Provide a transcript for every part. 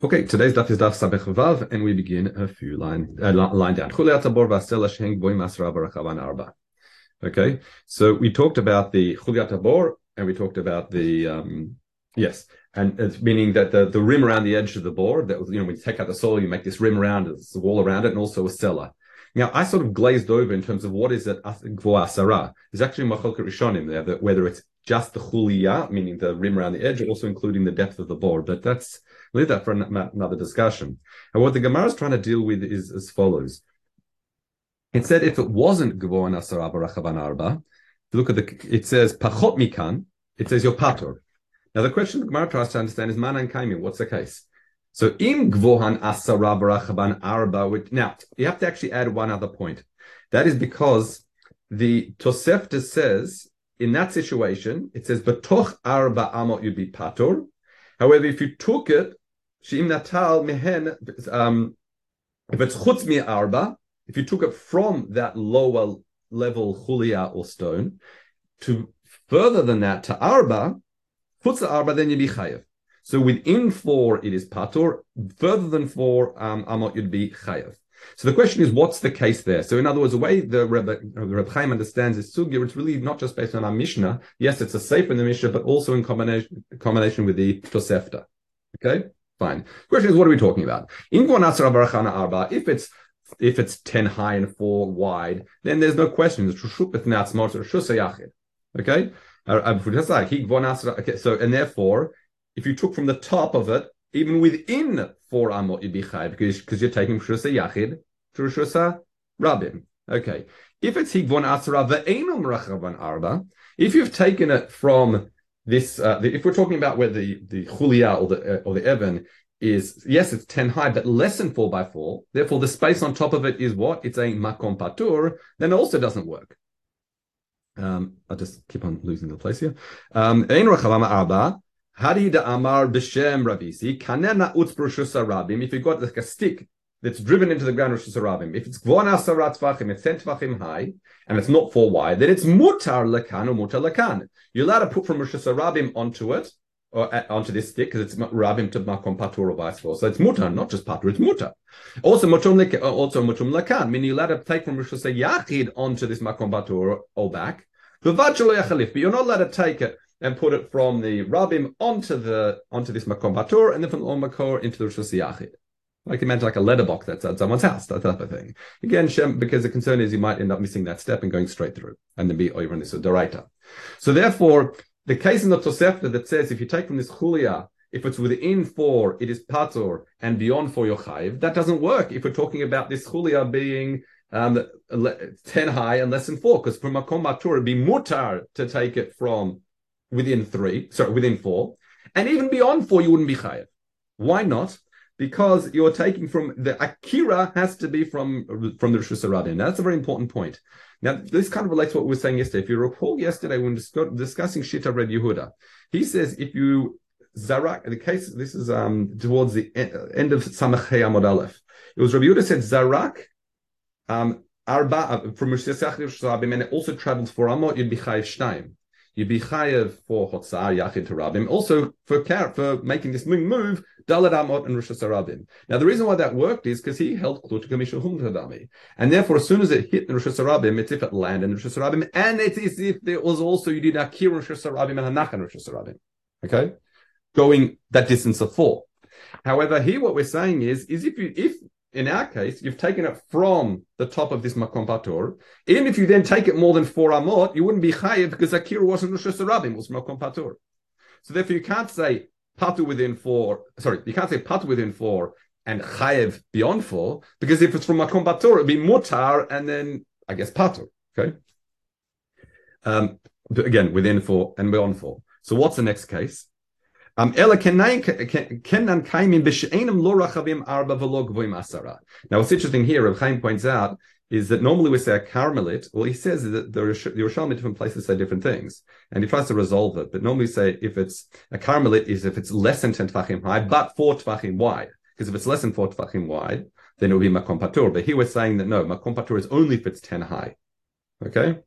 Okay, today's daf is daf Samech Vav, and we begin a few line uh, line down. Okay, so we talked about the Chuliat and we talked about the um, yes, and it's meaning that the, the rim around the edge of the board that was you know when you take out the soil, you make this rim around it, it's a wall around it, and also a cellar. Now, I sort of glazed over in terms of what is it for Asara. There's actually Machalka Rishonim there, that whether it's just the chuliya, meaning the rim around the edge, also including the depth of the board. But that's leave that for another discussion. And what the Gemara is trying to deal with is as follows. It said if it wasn't Gavoan Asara Barachaban Arba, look at the, it says Pachot Mikan, it says your patur. Now the question the Gemara tries to understand is Manan Kaimim, what's the case? So im Gvohan Asara Barachaban Arba, which, now you have to actually add one other point. That is because the Tosefta says in that situation, it says Batoch Arba Amot you'd be patur. However, if you took it Sheim Natal Mehen, um, if it's Chutz Mi Arba, if you took it from that lower level Chulia or stone to further than that to Arba, Chutz Arba, then you'd be Chayev. So within four, it is Patur. Further than four, um, Amot, you'd be Chayev. So the question is, what's the case there? So in other words, the way the Rebbe, the uh, Rebbe Chaim understands this sugya, it's really not just based on our Mishnah. Yes, it's a safe in the Mishnah, but also in combination, combination with the Tosefta. Okay? Fine. Question is, what are we talking about? If it's if it's ten high and four wide, then there's no question. Okay. Uh, uh, okay. So and therefore, if you took from the top of it, even within four amot, you'd be chayv because because you're taking shrusa yachid to shrusa rabim. Okay. If it's higvon asra ve'enum rachavan arba, if you've taken it from this, uh, the, if we're talking about where the the chulia or the uh, or the evan is, yes, it's ten high, but less than four by four. Therefore, the space on top of it is what? It's a makom patur. Then also doesn't work. Um, I'll just keep on losing the place here. Um, Hari da amar b'shem ravisi kanena utz rabim. If you've got like a stick that's driven into the ground Rosh Hashanah. If it's Gvon Asarat Tvachim, it's 10 Tvachim high, and it's not four wide, then it's Mutar Lakan or Mutar Lakan. You're allowed to put from Rosh Hashanah onto it, or uh, onto this stick, because it's Rabim to Makom Patur or vice versa. So it's Mutar, not just Patur, it's Mutar. Also Mutum uh, also Mutum Lakan, meaning you're allowed to take from Rosh Yachid onto this Makom Patur or back. But you're not allowed to take it and put it from the Rabim onto the onto this Makom Patur, and then from the Makor into the Rosh Hashanah like imagine like a letterbox that's at someone's house, that type of thing. Again, Shem, because the concern is you might end up missing that step and going straight through and then be over in this Doraita. So therefore, the case in the Tosefta that says if you take from this Chulia, if it's within four, it is patur, and beyond four, chayiv. That doesn't work if we're talking about this chulia being um, 10 high and less than four, because from a matur, it'd be mutar to take it from within three, sorry, within four. And even beyond four, you wouldn't be chayiv. Why not? because you're taking from the akira has to be from from the Rosh Now That's a very important point. Now, this kind of relates to what we were saying yesterday. If you recall yesterday when discussing Shita Red Yehuda, he says if you Zarak, in the case, this is um, towards the end of Samachei Amod Aleph. It was Rabbi Yehuda said Zarak, um, Arba, from Rosh Hashanah, and it also travels for Amot, you'd be Chayiv Shtaim you'd be chayev for hotzar yachid to rabim. Also for for making this move, dalad amot and rosh rabim. Now the reason why that worked is because he held kluta kamishahum tadami, and therefore as soon as it hit rosh rabim, it's if it landed in rosh rabim, and it's as if there was also you did akir rosh rabim and hanachan rosh rabim. Okay, going that distance of four. However, here what we're saying is, is if you if in our case, you've taken it from the top of this makom patur. Even if you then take it more than four amot, you wouldn't be chayiv because akira wasn't rosh hashanah, was makom patur. So therefore, you can't say patu within four. Sorry, you can't say patu within four and chayiv beyond four because if it's from makom patur, it'd be mutar and then I guess patu. Okay. Um, again, within four and beyond four. So what's the next case? Um, now, what's interesting here, Reb Chaim points out, is that normally we say a carmelit. Well, he says that the, the Yerushalmi different places say different things, and he tries to resolve it. But normally say if it's a carmelit is if it's less than ten tvachim high, but four tvachim wide. Because if it's less than four tvachim wide, then it would be makom patur. But here we're saying that no, makom patur is only if it's ten high. Okay,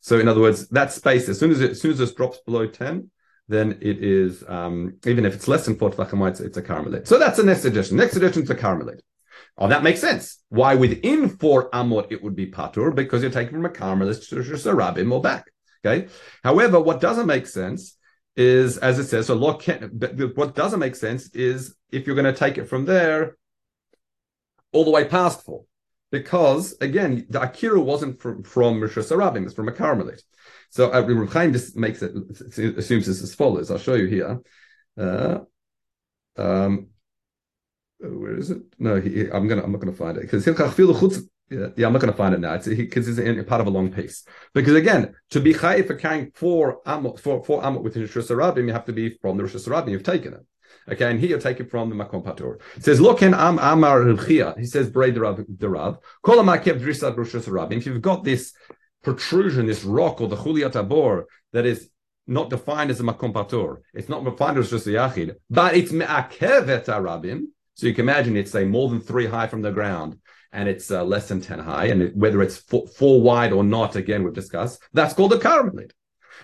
so in other words, that space as soon as it, as soon as this drops below ten, then it is um, even if it's less than four tvachim it's, it's a carmelit. So that's the next edition. Next edition is a carmelit. Oh, that makes sense. Why within four amot it would be patur because you're taking from a carmelit to a rabbim or back. Okay. However, what doesn't make sense is, as it says, so law can what doesn't make sense is if you're going to take it from there all the way past four. Because again, the Akira wasn't from, from Rosh Hashanah, it's from a Carmelit. So uh, Reb Chaim just makes it assumes this as follows. I'll show you here. Uh, um, where is it? No, he, I'm gonna I'm not gonna find it because yeah, yeah, I'm not going to find it now. It's because it's in, part of a long piece. Because again, to be chayiv for carrying four amot for four amot with Rosh Hashanah, you have to be from the Rosh. You've taken it. Okay, and here you take it from the Makom Patur. It says, Look in Am Amar He says, Bray the Rav, the Drisat Rosh Hashanah. If you've got this protrusion, this rock or the Chuliat Abor that is not defined as a Makom Patur, it's not defined as just a Yachid, but it's Me'akevet Arabim. So you can imagine it's say more than three high from the ground and it's uh, less than 10 high, and it, whether it's four, four, wide or not, again, we've discussed, that's called a carmelit.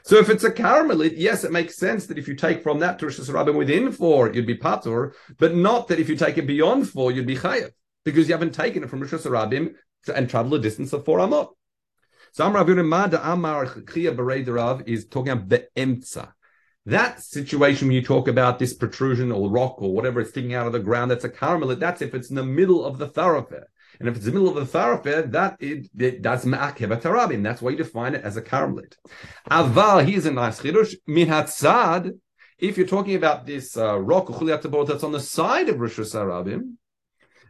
So if it's a carmelit, yes, it makes sense that if you take from that to Rosh within four, you'd be patur, but not that if you take it beyond four, you'd be chayav, because you haven't taken it from Rosh Hashanah and traveled a distance of four amot. So Amar Mada Amar Chia Rav is talking about the emtza. That situation when you talk about this protrusion or rock or whatever is sticking out of the ground, that's a carmelit. That's if it's in the middle of the thoroughfare. And if it's the middle of the thoroughfare, that it, it that's ma'akev tarabim. That's why you define it as a carmelit. Aval, here's a nice chidush. Min hatzad, if you're talking about this uh, rock that's on the side of Rosh Hashanah,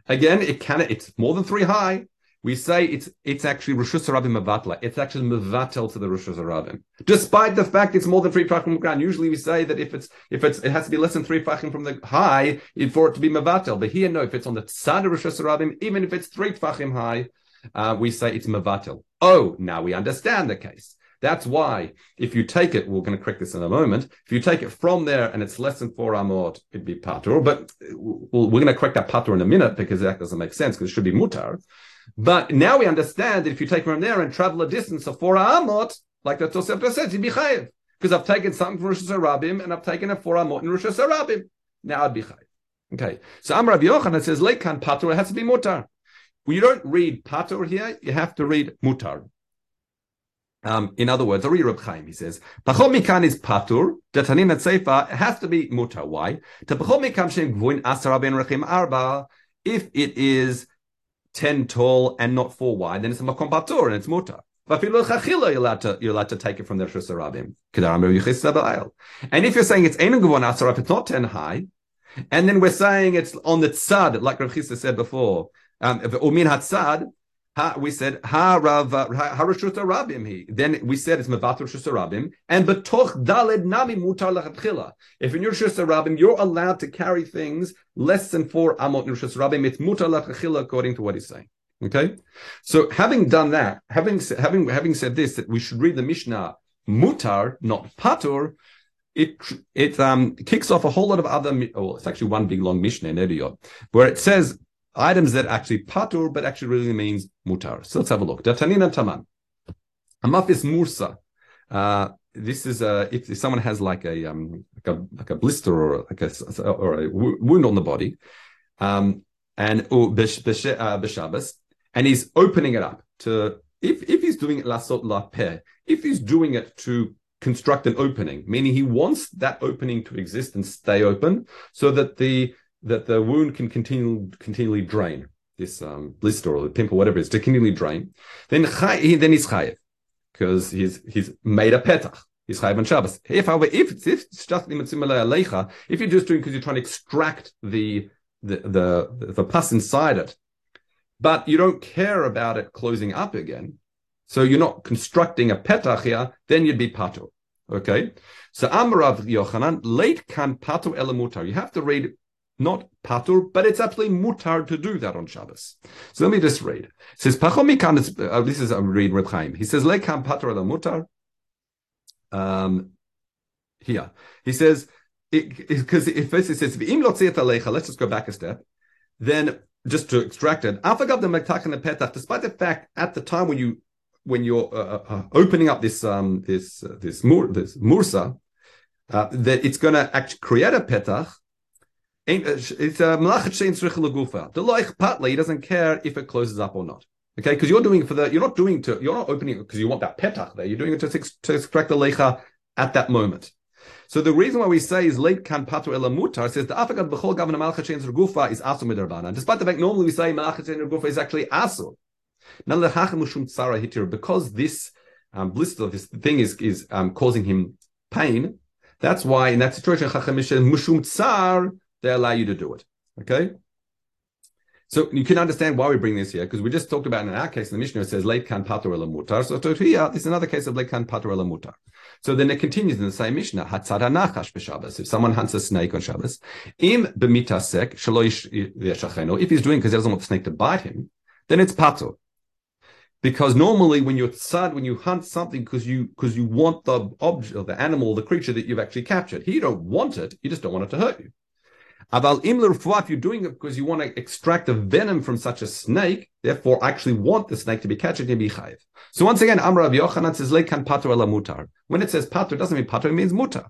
again, it can it's more than three high we say it's it's actually Rosh Hashanah Mavatla. It's actually Mavatel to the Rosh Hashanah. Despite the fact it's more than three Fachim from the ground. Usually we say that if it's if it's it has to be less than three Fachim from the high for it to be Mavatel. But here, no, if it's on the side of Rosh Hashanah, even if it's three Fachim high, uh, we say it's Mavatel. Oh, now we understand the case. That's why if you take it, we're going to correct this in a moment. If you take it from there and it's less than four amot, it'd be patur. But we're going to correct that patur in a minute because that doesn't make sense because it should be mutar. But now we understand that if you take from there and travel a distance of four amot, like the Tosefta says, you'd be chayiv. Because I've taken something from Rosh Hashanah and I've taken a four amot in Rosh Hashanah. Now I'd be chayiv. Okay. So Amr Rabbi Yochanan says, Leikan patur, it has to be mutar. Well, you don't read patur here, you have to read mutar. Um, in other words, Ari Reb Chaim, he says, Pachom mikan is patur, datanin at seifa, has to be mutar. Why? If it is 10 tall and not 4 wide, then it's a makom patur and it's muta mutar. You're allowed to you're allowed to take it from the Shusarabim. And if you're saying it's Enum Gavon Asar, if it's not 10 high, and then we're saying it's on the tzad, like Rav Chisda said before, um, Umin Hatzad, Ha, we said ha rav harashuta rabim he. Then we said it's mevatur shusa rabim and betoch daled nami mutar lachatchila. If in your shusa rabim you're allowed to carry things less than four amot in shusa rabim, it's mutar lachatchila according to what he's saying. Okay, so having done that, having having having said this, that we should read the Mishnah mutar, not patur. It it um kicks off a whole lot of other. Oh, it's actually one big long Mishnah in Ediot, where it says items that actually patur, but actually really means mutar. So let's have a look. Datanina taman. Amafis mursa. Uh, this is uh, if, if, someone has like a um, like a like a blister or like a or a wound on the body, um, and or uh, and he's opening it up to if if he's doing it lasot la pe, if he's doing it to construct an opening, meaning he wants that opening to exist and stay open, so that the that the wound can continue, continually drain this um, blister or the pimple, whatever it is, to continually drain, then then he's chayiv because he's he's made a petach. He's chayiv on Shabbos. If however, if if it's just if you're just doing because you're trying to extract the the the the pus inside it, but you don't care about it closing up again, so you're not constructing a petach here, then you'd be pato. Okay, so Amrav Yochanan late kan pato elamutar. You have to read not patur, but it's absolutely mutar to do that on Shabbos. So let me just read. It says pachomikan. Uh, this is I'm reading Reb Chaim. He says lekam patur ala mutar. Um, here he says because it, first it says. Let's just go back a step. Then just to extract it, afagav the mektak and the petach. Despite the fact at the time when you when you're uh, uh, uh opening up this um this uh, this mur this mursa uh, that it's going to actually create a petach. It's a shein tzrich legufa. The loich patli doesn't care if it closes up or not. Okay, because you're doing for the you're not doing to you're not opening it because you want that petach there. You're doing it to, to extract the lecha at that moment. So the reason why we say is late kan patu ela mutar says the afakat b'chol gavan malachet shein gufa is asu midarbanan. Despite the fact normally we say malachet shein gufa is actually asu. Because this um, blister, of this thing is is um, causing him pain. That's why in that situation, mushum tsar, they allow you to do it. Okay. So you can understand why we bring this here, because we just talked about in our case, the Mishnah says late kan patur mutar. So to here, this is another case of late kan patur mutar. So then it continues in the same Mishnah, hatzad hanachash b'Shabbos. If someone hunts a snake on Shabbos, im b'mitasek shaloish if he's doing because he doesn't want the snake to bite him, then it's patur. Because normally, when you're tzad, when you hunt something because you because you want the object or the animal, the creature that you've actually captured, you don't want it, you just don't want it to hurt you. Aval imler if you're doing it because you want to extract the venom from such a snake, therefore actually want the snake to be captured and be chayiv. So once again, Amr Rav Yochanan says lekan patur ela mutar. When it says patur, doesn't mean patur, it means mutar.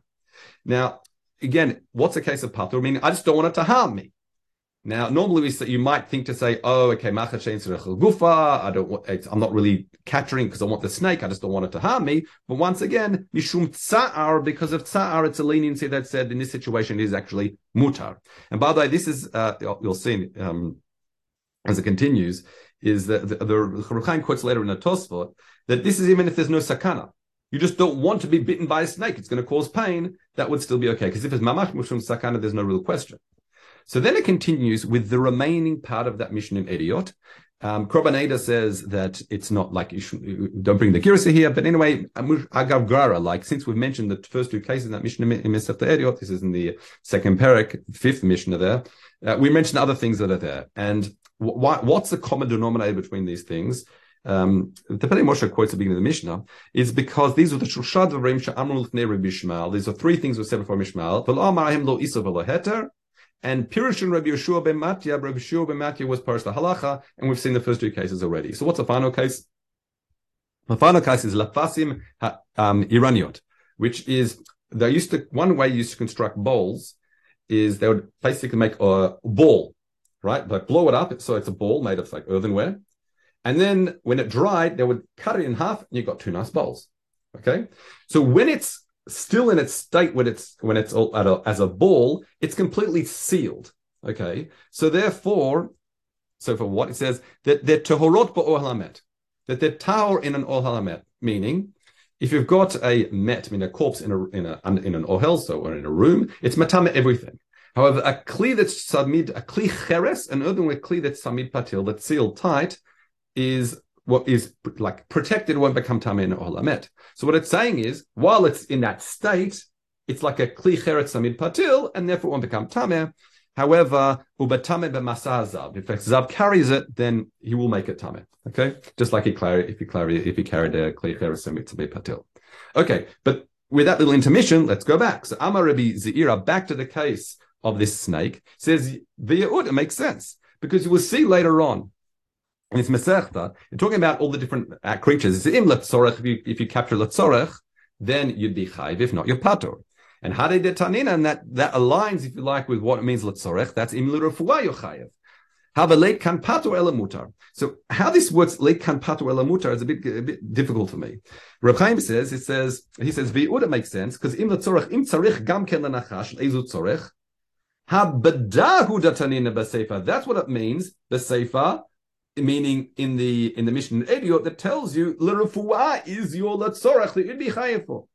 Now, again, what's the case of patur? I mean, I just don't want it to harm me. Now, normally we say, you might think to say, "Oh, okay, gufa. I don't. Want, I'm not really capturing because I want the snake. I just don't want it to harm me." But once again, mishum tsa'ar, because of tsa'ar, it's a leniency that said in this situation is actually mutar. And by the way, this is uh, you'll see um, as it continues is that the, the quotes later in the Tosfot that this is even if there's no sakana. You just don't want to be bitten by a snake. It's going to cause pain. That would still be okay. Because if it's mamach mushum sakana, there's no real question. So then it continues with the remaining part of that mission in Ediot. Um, says that it's not like you should, don't bring the Girsa here, but anyway, Agav Grara, like since we've mentioned the first two cases in that mission in Mesech Ediot, this is in the second parak, fifth mission there, uh, we mentioned other things that are there. And wh- what's the common denominator between these things? Um, the Pnei Moshe quotes at the beginning of the Mishnah is because these are the Shushad Vavrim Sha'amru L'fnei Rabbi Shmuel. These are three things we said before Mishmael. V'lo amarahim lo isa v'lo heter. And Pirush Rabbi Yeshua ben Matya, Rabbi Yeshua ben Matya was Parish the Halacha, and we've seen the first two cases already. So what's the final case? The final case is Lafasim um, Iraniot, which is they used to one way used to construct bowls is they would basically make a ball, right? Like blow it up, so it's a ball made of like earthenware. And then when it dried, they would cut it in half, and you got two nice bowls. Okay. So when it's still in its state when it's when it's a, as a ball, it's completely sealed. Okay, so therefore, so for what it says that they're tahorot halamet, that they're tahor in an ohalamet, meaning if you've got a met, I mean a corpse in a in a in an ohel, so or in a room, it's matame everything. However, a kli that's samid, a kli cheres, an earthenware kli that's samid patil, that's sealed tight, is what is like protected won't become tameh in olamet. So what it's saying is, while it's in that state, it's like a kli cheret samid patil, and therefore won't become tameh. However, ubatame b'masazav. If zav carries it, then he will make it tameh. Okay, just like he carried if he carried if he carried a kli cheret samid patil. Okay, but with that little intermission, let's go back. So Amar Rabbi Zeira, back to the case of this snake, says via it makes sense because you will see later on and it's Masechta, you're talking about all the different uh, creatures. It's im letzorech, if you, if you capture letzorech, then you'd be chayv. If not, you're patur. And hade de tanina, and that, that aligns, if you like, with what it means letzorech. That's im l'refuah elamutar. So how this works, late kan patur elamutar, is a bit, a bit difficult for me. Reb Chaim says, it says, he says, vi'uda makes sense, because im letzorech, im tzarich gam ken lenachash, ezu tzorech, ha bedahu datanina. That's what it means, b'seifa, meaning in the in the mission Ediot that tells you l'refuah is your latzorach that you'd be chayav for.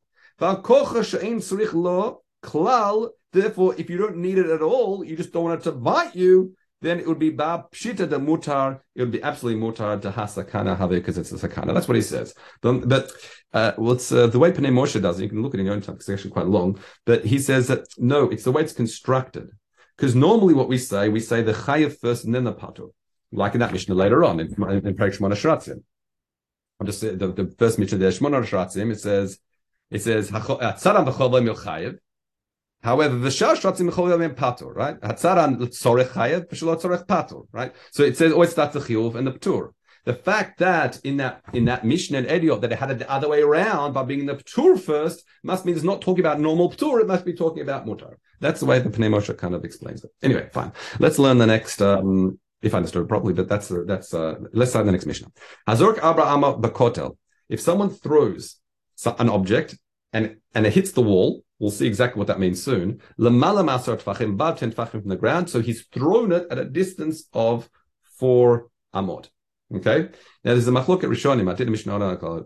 klal. Therefore, if you don't need it at all, you just don't want it to bite you, then it would be bab pshita de mutar. It would be absolutely mutar to hasakana have because it's a sakana. That's what he says. But, uh, well, uh, the way Pnei Moshe does. It. You can look at it in your own time it's actually quite long. But he says that no, it's the way it's constructed. Because normally, what we say, we say the chayav first and then the patur like in that Mishnah later on in, in, in Perek Shratzim. I'm just the, the first Mishnah there, Shmona Shratzim. It says it says Hatzaran. However, v'shar shratzim b'chol yom patur, right? Hatzaran tzorech chayev, v'shlo tzorech patur, right? So it says always starts the chiyuv and the ptur. The fact that in that in that Mishnah and Ediot that it had it the other way around by being the Ptur first must mean it's not talking about normal Ptur, it must be talking about Mutar. That's the way the Pnei Moshe kind of explains it. Anyway, fine. Let's learn the next um, if I understood properly, but that's that's uh, let's start the next Mishnah. Hazork Abraham Bakotel. If someone throws an object and and it hits the wall, we'll see exactly what that means soon. Lamala masar tfachim, about ten tfachim from the ground, so he's thrown it at a distance of four amot. Okay. Now there's a machlok at Rishonim. I did a Mishnah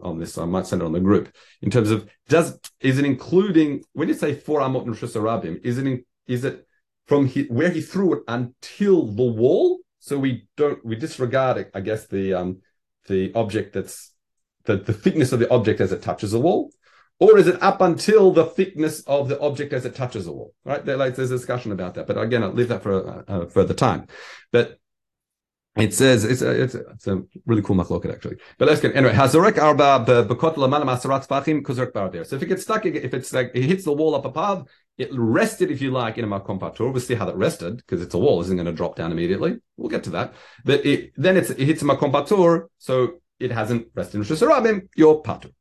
on this, so I might send it on the group. In terms of does is it including when you say four amot and Rabim, is it in, is it from he, where he threw it until the wall? So we don't we disregard, I guess, the um the object that's the, the thickness of the object as it touches the wall, or is it up until the thickness of the object as it touches the wall? Right? There, like, there's a discussion about that, but again, I'll leave that for a, a further time. But it says it's a, it's a, it's a really cool machloket actually. But let's get anyway. Hazorek arba bekot lamana masarat fachim kuzerk bar So if it gets stuck, if it's like it hits the wall up above, it rested if you like in a makom patur. We'll see how that rested because it's a wall, isn't going to drop down immediately. We'll get to that. But it, then it's, it hits a makom patur, so it hasn't rested in Hashanah. You're patur.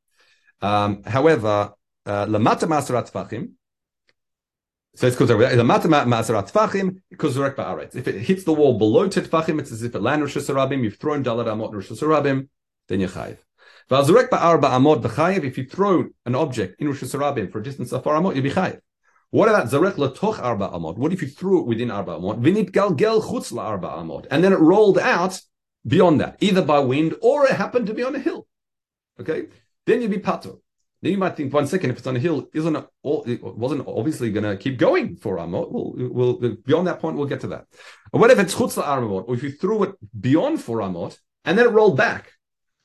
Um, however, uh, lamata masarat fachim so it's because If it hits the wall below tefachim, it's as if it landed Rosh Hashanah. You've thrown dalad amot Rosh Hashanah, then you're chayiv. If you throw an object in Rosh Hashanah for a distance of amot, you'll be chayiv. What about zarek latoch arba amot? What if you threw it within arba amot? Vinit galgel chutz la arba amot, and then it rolled out beyond that, either by wind or it happened to be on a hill. Okay, then you'd be patur. Then you might think, one second, if it's on a hill, isn't it, all, it wasn't obviously going to keep going for Amot? We'll, we'll, beyond that point, we'll get to that. Or what if it's Chutz Amot, or if you threw it beyond four Amot and then it rolled back?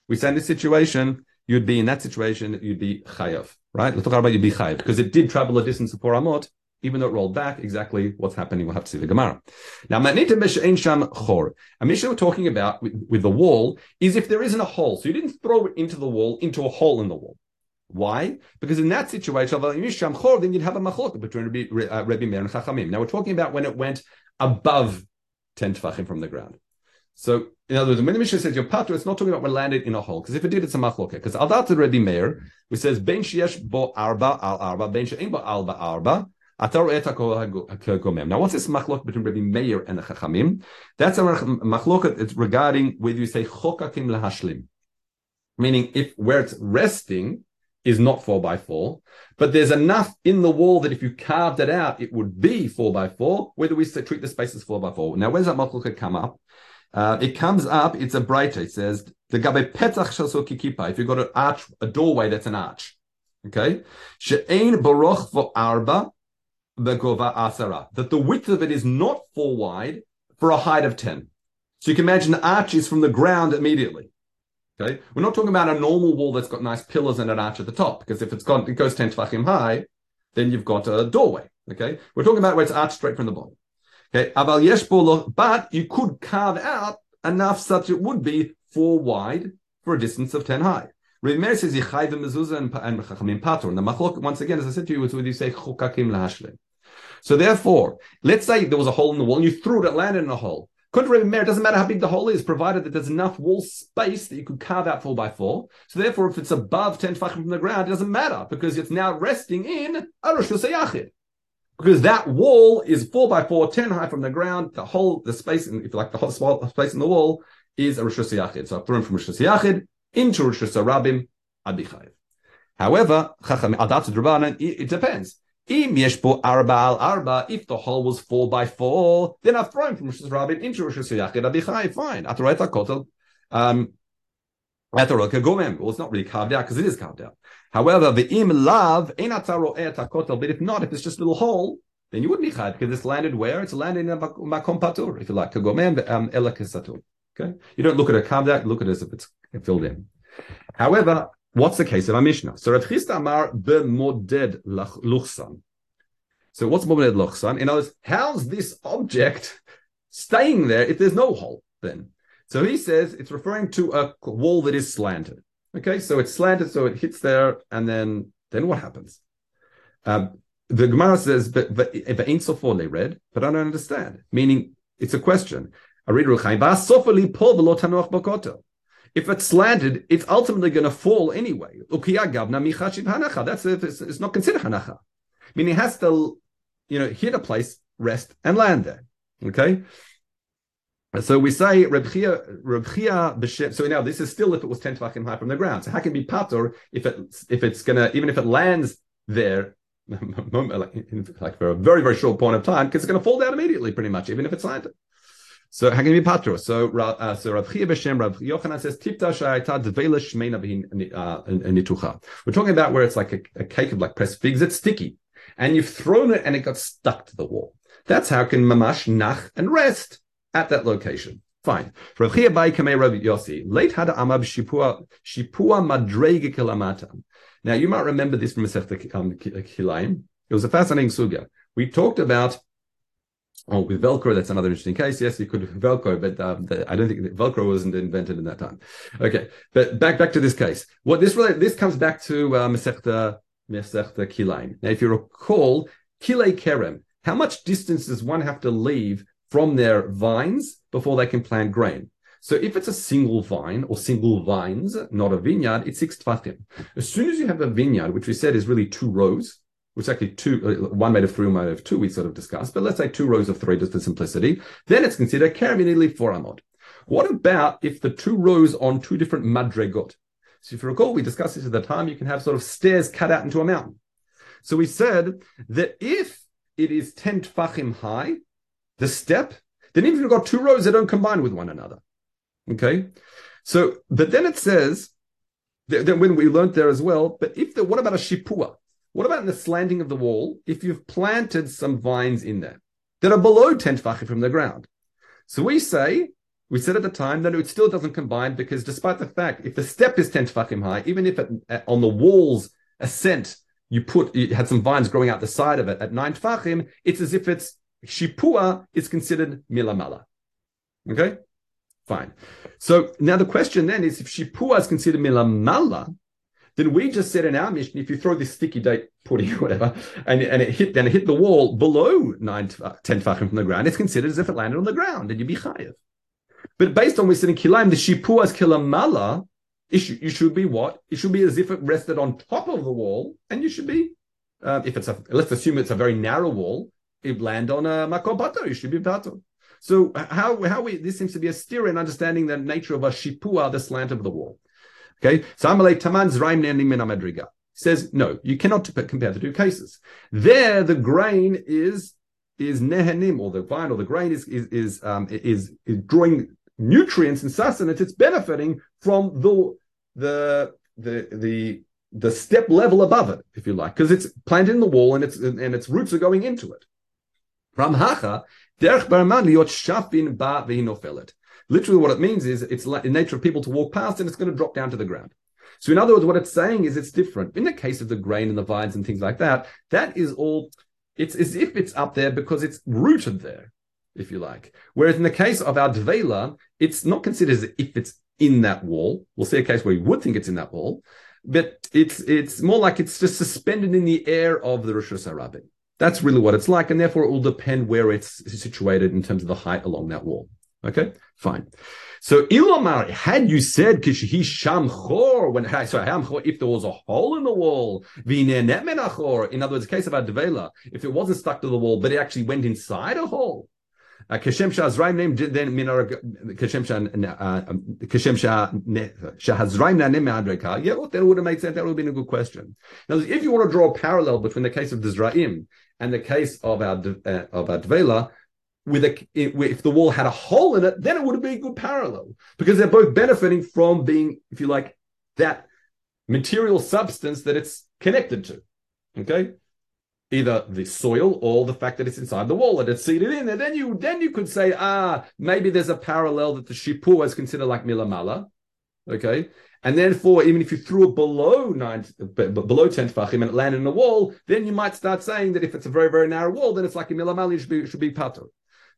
We say in this situation, you'd be in that situation, you'd be Chayav, right? Let's talk about you'd be Chayav, because it did travel a distance of four Amot, even though it rolled back, exactly what's happening, we'll have to see the Gemara. Now, Manita Misha'in Sham Chor. A mission we're talking about with, with the wall is if there isn't a hole. So you didn't throw it into the wall, into a hole in the wall. Why? Because in that situation, then you'd have a machlok between uh, Rabbi Meir and Chachamim. Now we're talking about when it went above 10 tefachim from the ground. So, in other words, when the Mishnah says your patur, it's not talking about when landed in a hole, because if it did, it's a machloket. Because al dat Rabbi Meir, which says ben sheyesh bo arba al arba, ben she'en bo alba arba, now, what's this machlok between Rabbi Meir and the Chachamim? That's a machlok. It's regarding whether you say chokakim lahashlim, meaning if where it's resting, is not four by four, but there's enough in the wall that if you carved it out, it would be four by four, whether we treat the space as four by four. Now, where's that machloka come up? Uh, it comes up, it's a breita. It says, the gabe petach kikipa, if you've got an arch, a doorway that's an arch. Okay? She'ein baroch arba begova asara. That the width of it is not four wide for a height of 10. So you can imagine the arch is from the ground immediately. Okay, we're not talking about a normal wall that's got nice pillars and an arch at the top, because if it's got it goes ten tefachim high, then you've got a doorway. Okay, we're talking about where it's arched straight from the bottom. Okay, but you could carve out enough such it would be four wide for a distance of ten high. Remeir says yichayv mezuzah and chachamim patur. And the machlok once again, as I said to you, is when you say chukakim lahashlim. So therefore, let's say there was a hole in the wall and you threw it, it landed in a hole. Contrary Meir, it doesn't matter how big the hole is, provided that there's enough wall space that you could carve out four by four. So therefore, if it's above 10 tefachim from the ground, it doesn't matter because it's now resting in Arush Yachid. Because that wall is four by four, 10 high from the ground. The whole, the space, if you like, the whole space in the wall is a Yachid. So I've thrown from Rosh Yachid into Rosh Rabim, Abichayev. However, it depends. Im yeshbo arba al arba, if the hole was four by four, then I've thrown from Rosh Rabbin into Rosh Hashanah Abichai, fine. Ataret HaKotel, um, Ataret Gomem. Well, it's not really carved out because it is carved out. However, the im lav, ein ataro et HaKotel, but if not, if it's just a little hole, then you wouldn't be chayv because it's landed where? It's landed in a makom patur, if you like, kagomem um, elakisatur. Okay? You don't look at a carved out, look at it as if it's filled in. However, What's the case of our Mishnah? So Rav Chisda Amar b'moded luchsan. So what's moded luchsan? In other words, how's this object staying there if there's no hole then? So he says it's referring to a wall that is slanted. Okay, so it's slanted, so it hits there, and then then what happens? Um, the Gemara says, but they read, but I don't understand. Meaning, it's a question. I read If it's slanted, it's ultimately going to fall anyway. That's it's, it's not considered hanacha. Meaning, it has to, you know, hit a place, rest, and land there. Okay. So we say Reb Chia, So now this is still if it was ten tefachim high from the ground. So how can it be pater if it if it's gonna even if it lands there like for a very very short point of time because it's going to fall down immediately pretty much even if it's landed. So how can be pater? So uh, so Reb Chia b'Shem Reb Yochanan says tipta shayita devela shmeina uh, nitucha. We're talking about where it's like a, a cake of like pressed figs. It's sticky, and you've thrown it and it got stuck to the wall. That's how can mamash nach and rest at that location. Fine. Rav Chia Bai Kamei Rav Yossi. Late had Amab Shipua Shipua Madrege Kilamata. Now you might remember this from Masechta um, Kilayim. It was a fascinating sugya. We talked about Oh, with Velcro, that's another interesting case. Yes, you could Velcro, but um, the, I don't think Velcro wasn't invented in that time. Okay, but back back to this case. What this really this comes back to uh, Masechta Masechta Kilayim. Now, if you recall, Kilei Kerem, how much distance does one have to leave from their vines before they can plant grain. So if it's a single vine or single vines, not a vineyard, it's six tfachim. As soon as you have a vineyard, which we said is really two rows, which is actually two, uh, one made of three, one made of two, we sort of discussed, but let's say two rows of three just for simplicity, then it's considered karaminili for amod. What about if the two rows on two different madregot? So if you recall, we discussed this at the time, you can have sort of stairs cut out into a mountain. So we said that if it is 10 tfachim high, the step, then even if you've got two rows, they don't combine with one another. Okay. So, but then it says, then when we learned there as well, but if the, what about a shipua? What about in the slanting of the wall? If you've planted some vines in there that are below 10 tefachim from the ground. So we say, we said at the time that it still doesn't combine because despite the fact, if the step is 10 tefachim high, even if it, uh, on the wall's ascent, you put, you had some vines growing out the side of it at nine tefachim, it's as if it's Shipua is considered milamala. Okay, fine. So now the question then is if Shipua is considered milamala, then we just said in our mission, if you throw this sticky date pudding or whatever, and, and it hit and it hit the wall below nine, uh, 10 tefachim from the ground, it's considered as if it landed on the ground and you'd be chayiv. But based on we said in Kilaim, the Shipua is kilamala, it you should be what? It should be as if it rested on top of the wall, and you should be, uh, if it's a, let's assume it's a very narrow wall, it land on a makom pato, you should be pato. So how how we this seems to be a steer in understanding the nature of a shipua, the slant of the wall. Okay, Madriga says no, you cannot compare the two cases. There, the grain is is nehenim, or the vine, or the grain is is is um, is, is drawing nutrients and sustenance. It's benefiting from the the the the the step level above it, if you like, because it's planted in the wall and its and its roots are going into it. Ramhacha, derech barman liot shafin ba v'hinofelet. Literally, what it means is it's the nature of people to walk past and it's going to drop down to the ground. So, in other words, what it's saying is it's different. In the case of the grain and the vines and things like that, that is all. It's as if it's up there because it's rooted there, if you like. Whereas in the case of our dvela, it's not considered as if it's in that wall. We'll see a case where you would think it's in that wall, but it's it's more like it's just suspended in the air of the Rosh Hashanah. That's really what it's like, and therefore it will depend where it's situated in terms of the height along that wall. Okay, fine. So Ilomar, had you said kishihi sham chor, when sorry, if there was a hole in the wall, in other words, the case of Advela, if it wasn't stuck to the wall, but it actually went inside a hole. Uh, Kashem Shahazraim name then minar Kashem Shahazraim nanim me'adreka. Yeah, well, then would have made sense. That would have been a good question. Now, if you want to draw a parallel between the case of the Zraim and the case of our uh, of our Dvela, with a if the wall had a hole in it, then it would been a good parallel because they're both benefiting from being, if you like, that material substance that it's connected to. Okay, either the soil or the fact that it's inside the wall and it's seated in there. Then you then you could say, ah, maybe there's a parallel that the shipur is considered like milamala. Okay, and then for even if you threw it below nine, below ten tefachim and it landed in the wall, then you might start saying that if it's a very very narrow wall, then it's like a milamali should be should be pater.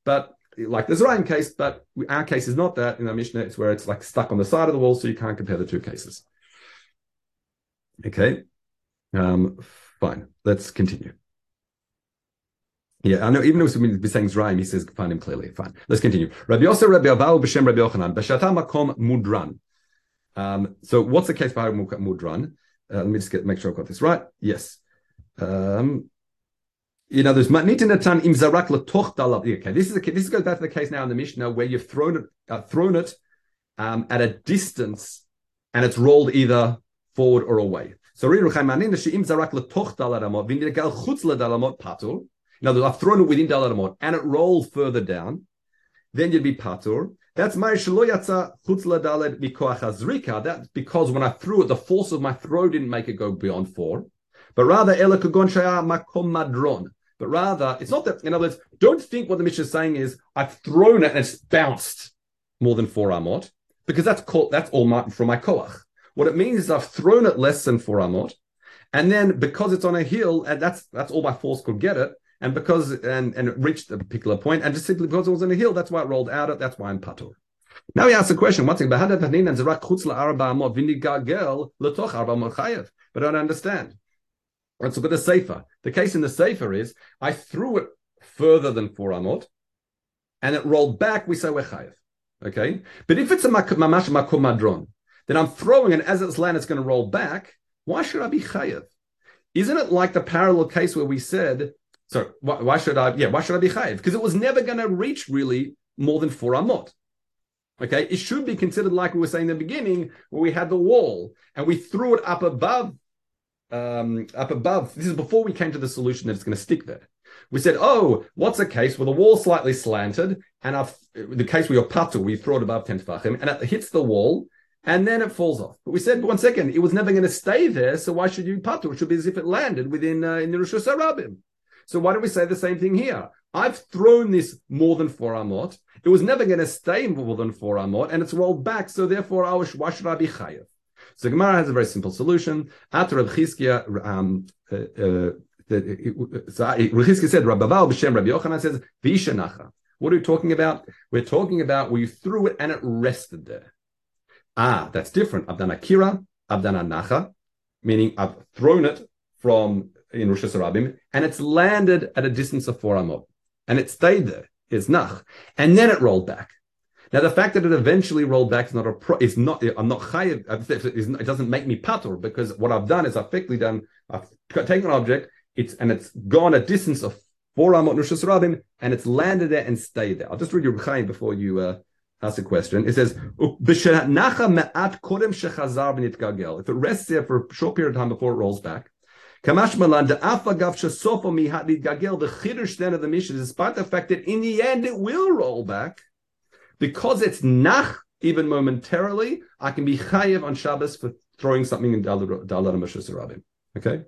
But like the Zerayim case, but our case is not that in our Mishnah. It's where it's like stuck on the side of the wall, so you can't compare the two cases. Okay, um, fine. Let's continue. Yeah, I know. Even if we're saying Zraim, he says find him clearly. Fine. Let's continue. Rabbi Yosef, Rabbi Avahu, B'Shem Rabbi Yochanan, Makom Mudran. Um, so what's the case for Mudran? Uh, let me just get make sure I've got this right. Yes. Um, you know, there's natan im zarak letoch dalav. Okay, this is a, this goes back to the case now in the Mishnah where you've thrown it uh, thrown it um, at a distance and it's rolled either forward or away. So patur. Words, I've thrown it within dalaramot and it rolled further down. Then you'd be patur. That's my shaloyatza chutz ledaled mikoach azrika. That's because when I threw it, the force of my throw didn't make it go beyond four. But rather, makom madron. But rather, it's not that, in other words, don't think what the Mishnah is saying is, I've thrown it and it's bounced more than four amot, because that's called, that's all my, from my koach. What it means is I've thrown it less than four amot, and then because it's on a hill, and that's that's all my force could get it, and because and and it reached a particular point, and just simply because it was on a hill, that's why it rolled out. It that's why I'm patur. Now he asks the question once again. But I don't understand. Let's look at the Sefer. The case in the Sefer is I threw it further than four amot, and it rolled back. We say we're. Okay, but if it's a mamash makom madron, then I'm throwing and as it's land. It's going to roll back. Why should I be chayiv? Isn't it like the parallel case where we said, so why, why should I? Yeah, why should I be chayiv? Because it was never going to reach really more than four amot. Okay, it should be considered like we were saying in the beginning, where we had the wall and we threw it up above um, up above. This is before we came to the solution that it's going to stick there. We said, oh, what's a case where the wall slightly slanted, and I've, the case where your patur, we throw it above 10 tefachim, and it hits the wall, and then it falls off. But we said, one second, it was never going to stay there, so why should you patur? It should be as if it landed within uh, in the Rosh Hashanah. So why don't we say the same thing here? I've thrown this more than four amot. It was never going to stay more than four amot, and it's rolled back. So therefore, why should I be chayav? So Gemara has a very simple solution. Reb Chizkia, um, uh, uh, so Chizkia said, Rabbaval b'shem Rabbi Yochanan says, V'ishanacha. What are we talking about? We're talking about where you threw it and it rested there. Ah, that's different. I've kira, nacha, meaning I've thrown it from in Rosh Hashanah and it's landed at a distance of four amot, and it stayed there. It's nach, and then it rolled back. Now, the fact that it eventually rolled back is not a pro, is not, I'm not chayiv, it doesn't make me patur because what I've done is I've effectively done, I've taken an object, it's, and it's gone a distance of four amot nushas rabim, and it's landed there and stayed there. I'll just read your chayiv before you, uh, ask a question. It says, if it rests there for a short period of time before it rolls back, Kamash Malan, the Afagav Shasofo Mihat Gagel, the Chiddush then of the mission, despite the fact that in the end it will roll back, because it's nach even momentarily, I can be chayiv on Shabbos for throwing something in Dalar Mashus Okay,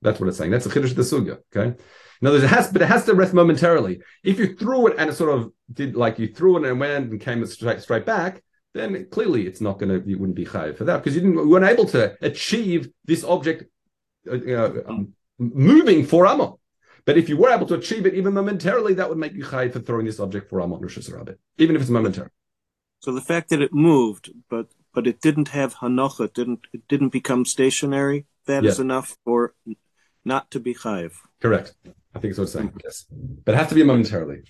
that's what it's saying. That's a chiddush the sugya. Okay, in other words, it has, but it has to rest momentarily. If you threw it and it sort of did like you threw it and went and came straight straight back, then clearly it's not going to. You wouldn't be chayiv for that because you didn't. You weren't able to achieve this object uh, um, moving for Amon. But if you were able to achieve it even momentarily, that would make you chayiv for throwing this object for Amot Rosh even if it's momentary. So the fact that it moved, but but it didn't have hanocha, it didn't it didn't become stationary. That is enough for not to be chayiv. Correct. I think it's what it's saying. Yes, but it has to be momentarily.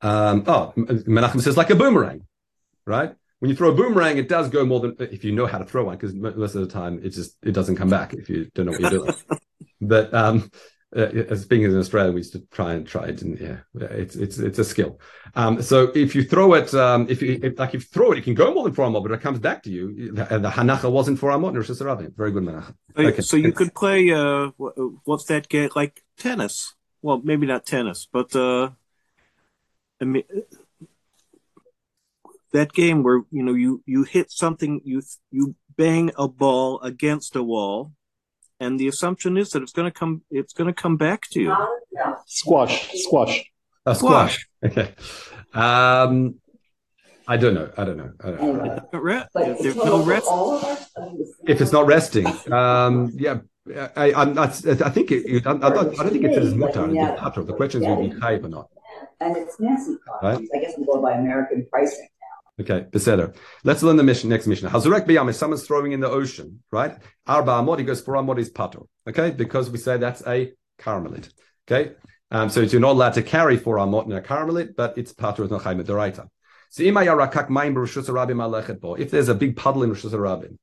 Um, oh, Menachem says like a boomerang, right? When you throw a boomerang, it does go more than if you know how to throw one, because most of the time it just it doesn't come back if you don't know what you're doing. but um, uh, as being in Australia, we used to try and try it, and yeah, it's it's it's a skill. Um, so if you throw it, um, if you if, like if you throw it, it can go more than four amot, but it comes back to you. The, the hanacha wasn't four amot, Rosh Very good hanacha. Okay. So you could play uh, what's that game like tennis? Well, maybe not tennis, but uh, I mean that game where you know you you hit something, you you bang a ball against a wall and the assumption is that it's going to come it's going to come back to you squash squash a squash okay um I don't know. I don't know. I don't know. There's no rest. If it's not resting, um, yeah, I, I'm not. I think it. I, I, don't, I don't think it says mutar. The question is, will be chayv or not? And it's Nancy. Right? I guess I'm going by American pricing. Okay, Beseder. Let's learn the mission, next mission. Hazurek biyam is someone's throwing in the ocean, right? Arba amod, he goes for amod is pato. Okay, because we say that's a carmelit. Okay, um, so you're not allowed to carry for amod in a carmelit, but it's pato not chayim the righter. So if there's a big puddle in Rosh Hashanah,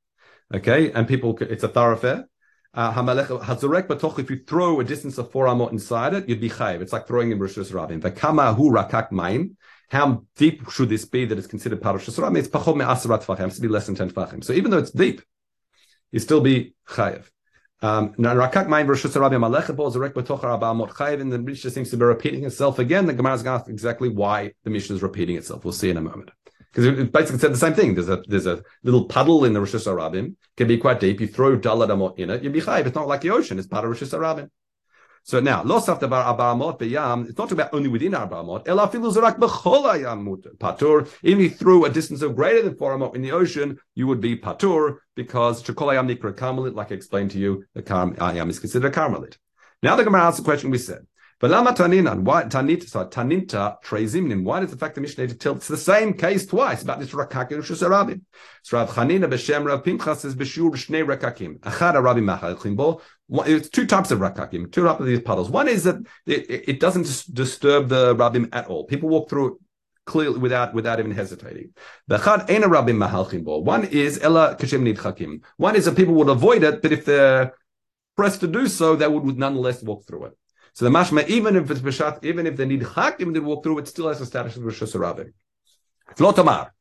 okay, and people, it's a thoroughfare. Uh, if you throw a distance of four amot inside it, you'd be chayiv. It's like throwing in Rosh Hashanah. V'kama hu rakak maim. How deep should this be that it's considered part of Rosh Hashanah? It's pachom me'asarat tfachim. It has to be less than ten tfachim. So even though it's deep, you still be chayiv. Um, and the Mishnah seems to be repeating itself again. The Gemara is going to ask exactly why the Mishnah is repeating itself. We'll see in a moment. Because it basically said the same thing. There's a there's a little puddle in the Rosh Hashanah. Can be quite deep. You throw Daled Amot in it, you'd be chayiv. It's not like the ocean. It's part of Rosh Hashanah. So now, lo safta bar abamot beyam. It's not about only within abamot. Ela filu zarak patur. Even if you threw a distance of greater than four amot in the ocean, you would be patur because shekol ayam nikra karmelit. Like I explained to you, the karm ayam uh, is considered a karmelit. Now the Gemara asks the question we said. But lama taninan, why tanit, so taninta trezimnim, why does the fact the Mishnah tell it's the same case twice about this rakak in Rosh Hashanah? So Rav Chanina b'shem Rav Pinchas says b'shur shnei rakakim. Achad Rabbi Machal bo. It's two types of rakakim, two types of these puddles. One is that it, it doesn't disturb the rabbim at all. People walk through it clearly without without even hesitating. One is ella kashem nidchakim. One is that people would avoid it, but if they're pressed to do so, they would nonetheless walk through it. So the mashma, even if it's beshat, even if they need chakim to walk through, it still has a status of Rosh Hashanah. It's not tamar.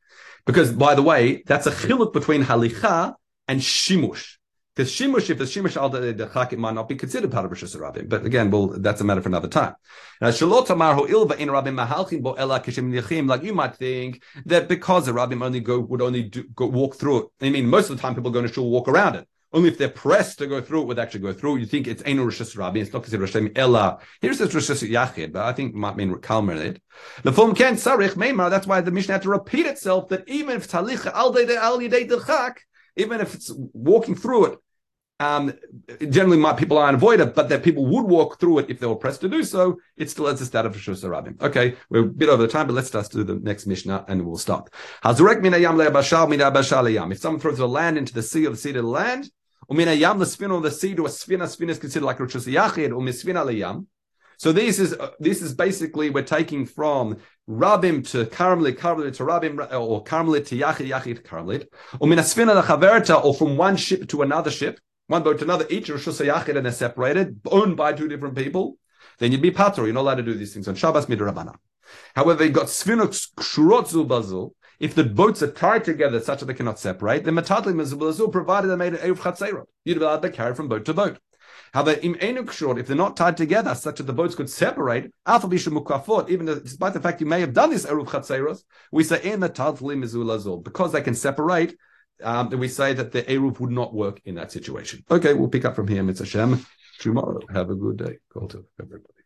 Because, by the way, that's a chiluk between halicha and shimush. Because shimush, if the shimush al the chakim might not be considered part of Rosh Hashanah. But again, well, that's a matter for another time. Now, shalot tamar ho ilva in rabbim mahalchim bo ela kishim yachim. Like you might think that because the rabbim only go would only do, go, walk through it. I mean, most of the time people go to shul walk around it. Only if they're pressed to go through it would actually go through. You think it's Einu Rosh Rabbi, it's not considered Rosh Ella. Here says Rosh Yachid, but I think it might mean Kalmer The form can Sarich Meimar, that's why the Mishnah had to repeat itself that even if Talich Al Al Yedei even if it's walking through it, um, generally, my people aren't avoided, but that people would walk through it if they were pressed to do so. It still has the status of Shus Rabim. Okay, we're a bit over the time, but let's just do the next Mishnah and we'll stop. If someone throws the land into the sea of the sea to the land, umina yam the spin the sea to a spin, spin is considered like Rosh Yachid or misfina leyam. So this is uh, this is basically we're taking from Rabim to Karmelit, Karmelit to Rabim, or Karmelit to Yachid, Yachid to Karmelit, or Minasfina Chaverta, or from one ship to another ship one boat to another, each Rosh Hashanah and they're separated, owned by two different people, then you'd be pater. You're not allowed to do these things on Shabbos midrabana. However, you got sfinuk shurotzu bazul. If the boats are tied together such that they cannot separate, then matadli mizubazul provided they made an eruv chatzerot. You'd be allowed to carry from boat to boat. However, im enuk if they're not tied together such that the boats could separate, even despite the fact you may have done this eruv chatzeros, we say eh, in the tadli mizulazul because they can separate um, we say that the Eruv would not work in that situation. Okay, we'll pick up from here, Mitzvah Hashem, tomorrow. Have a good day. Call to everybody.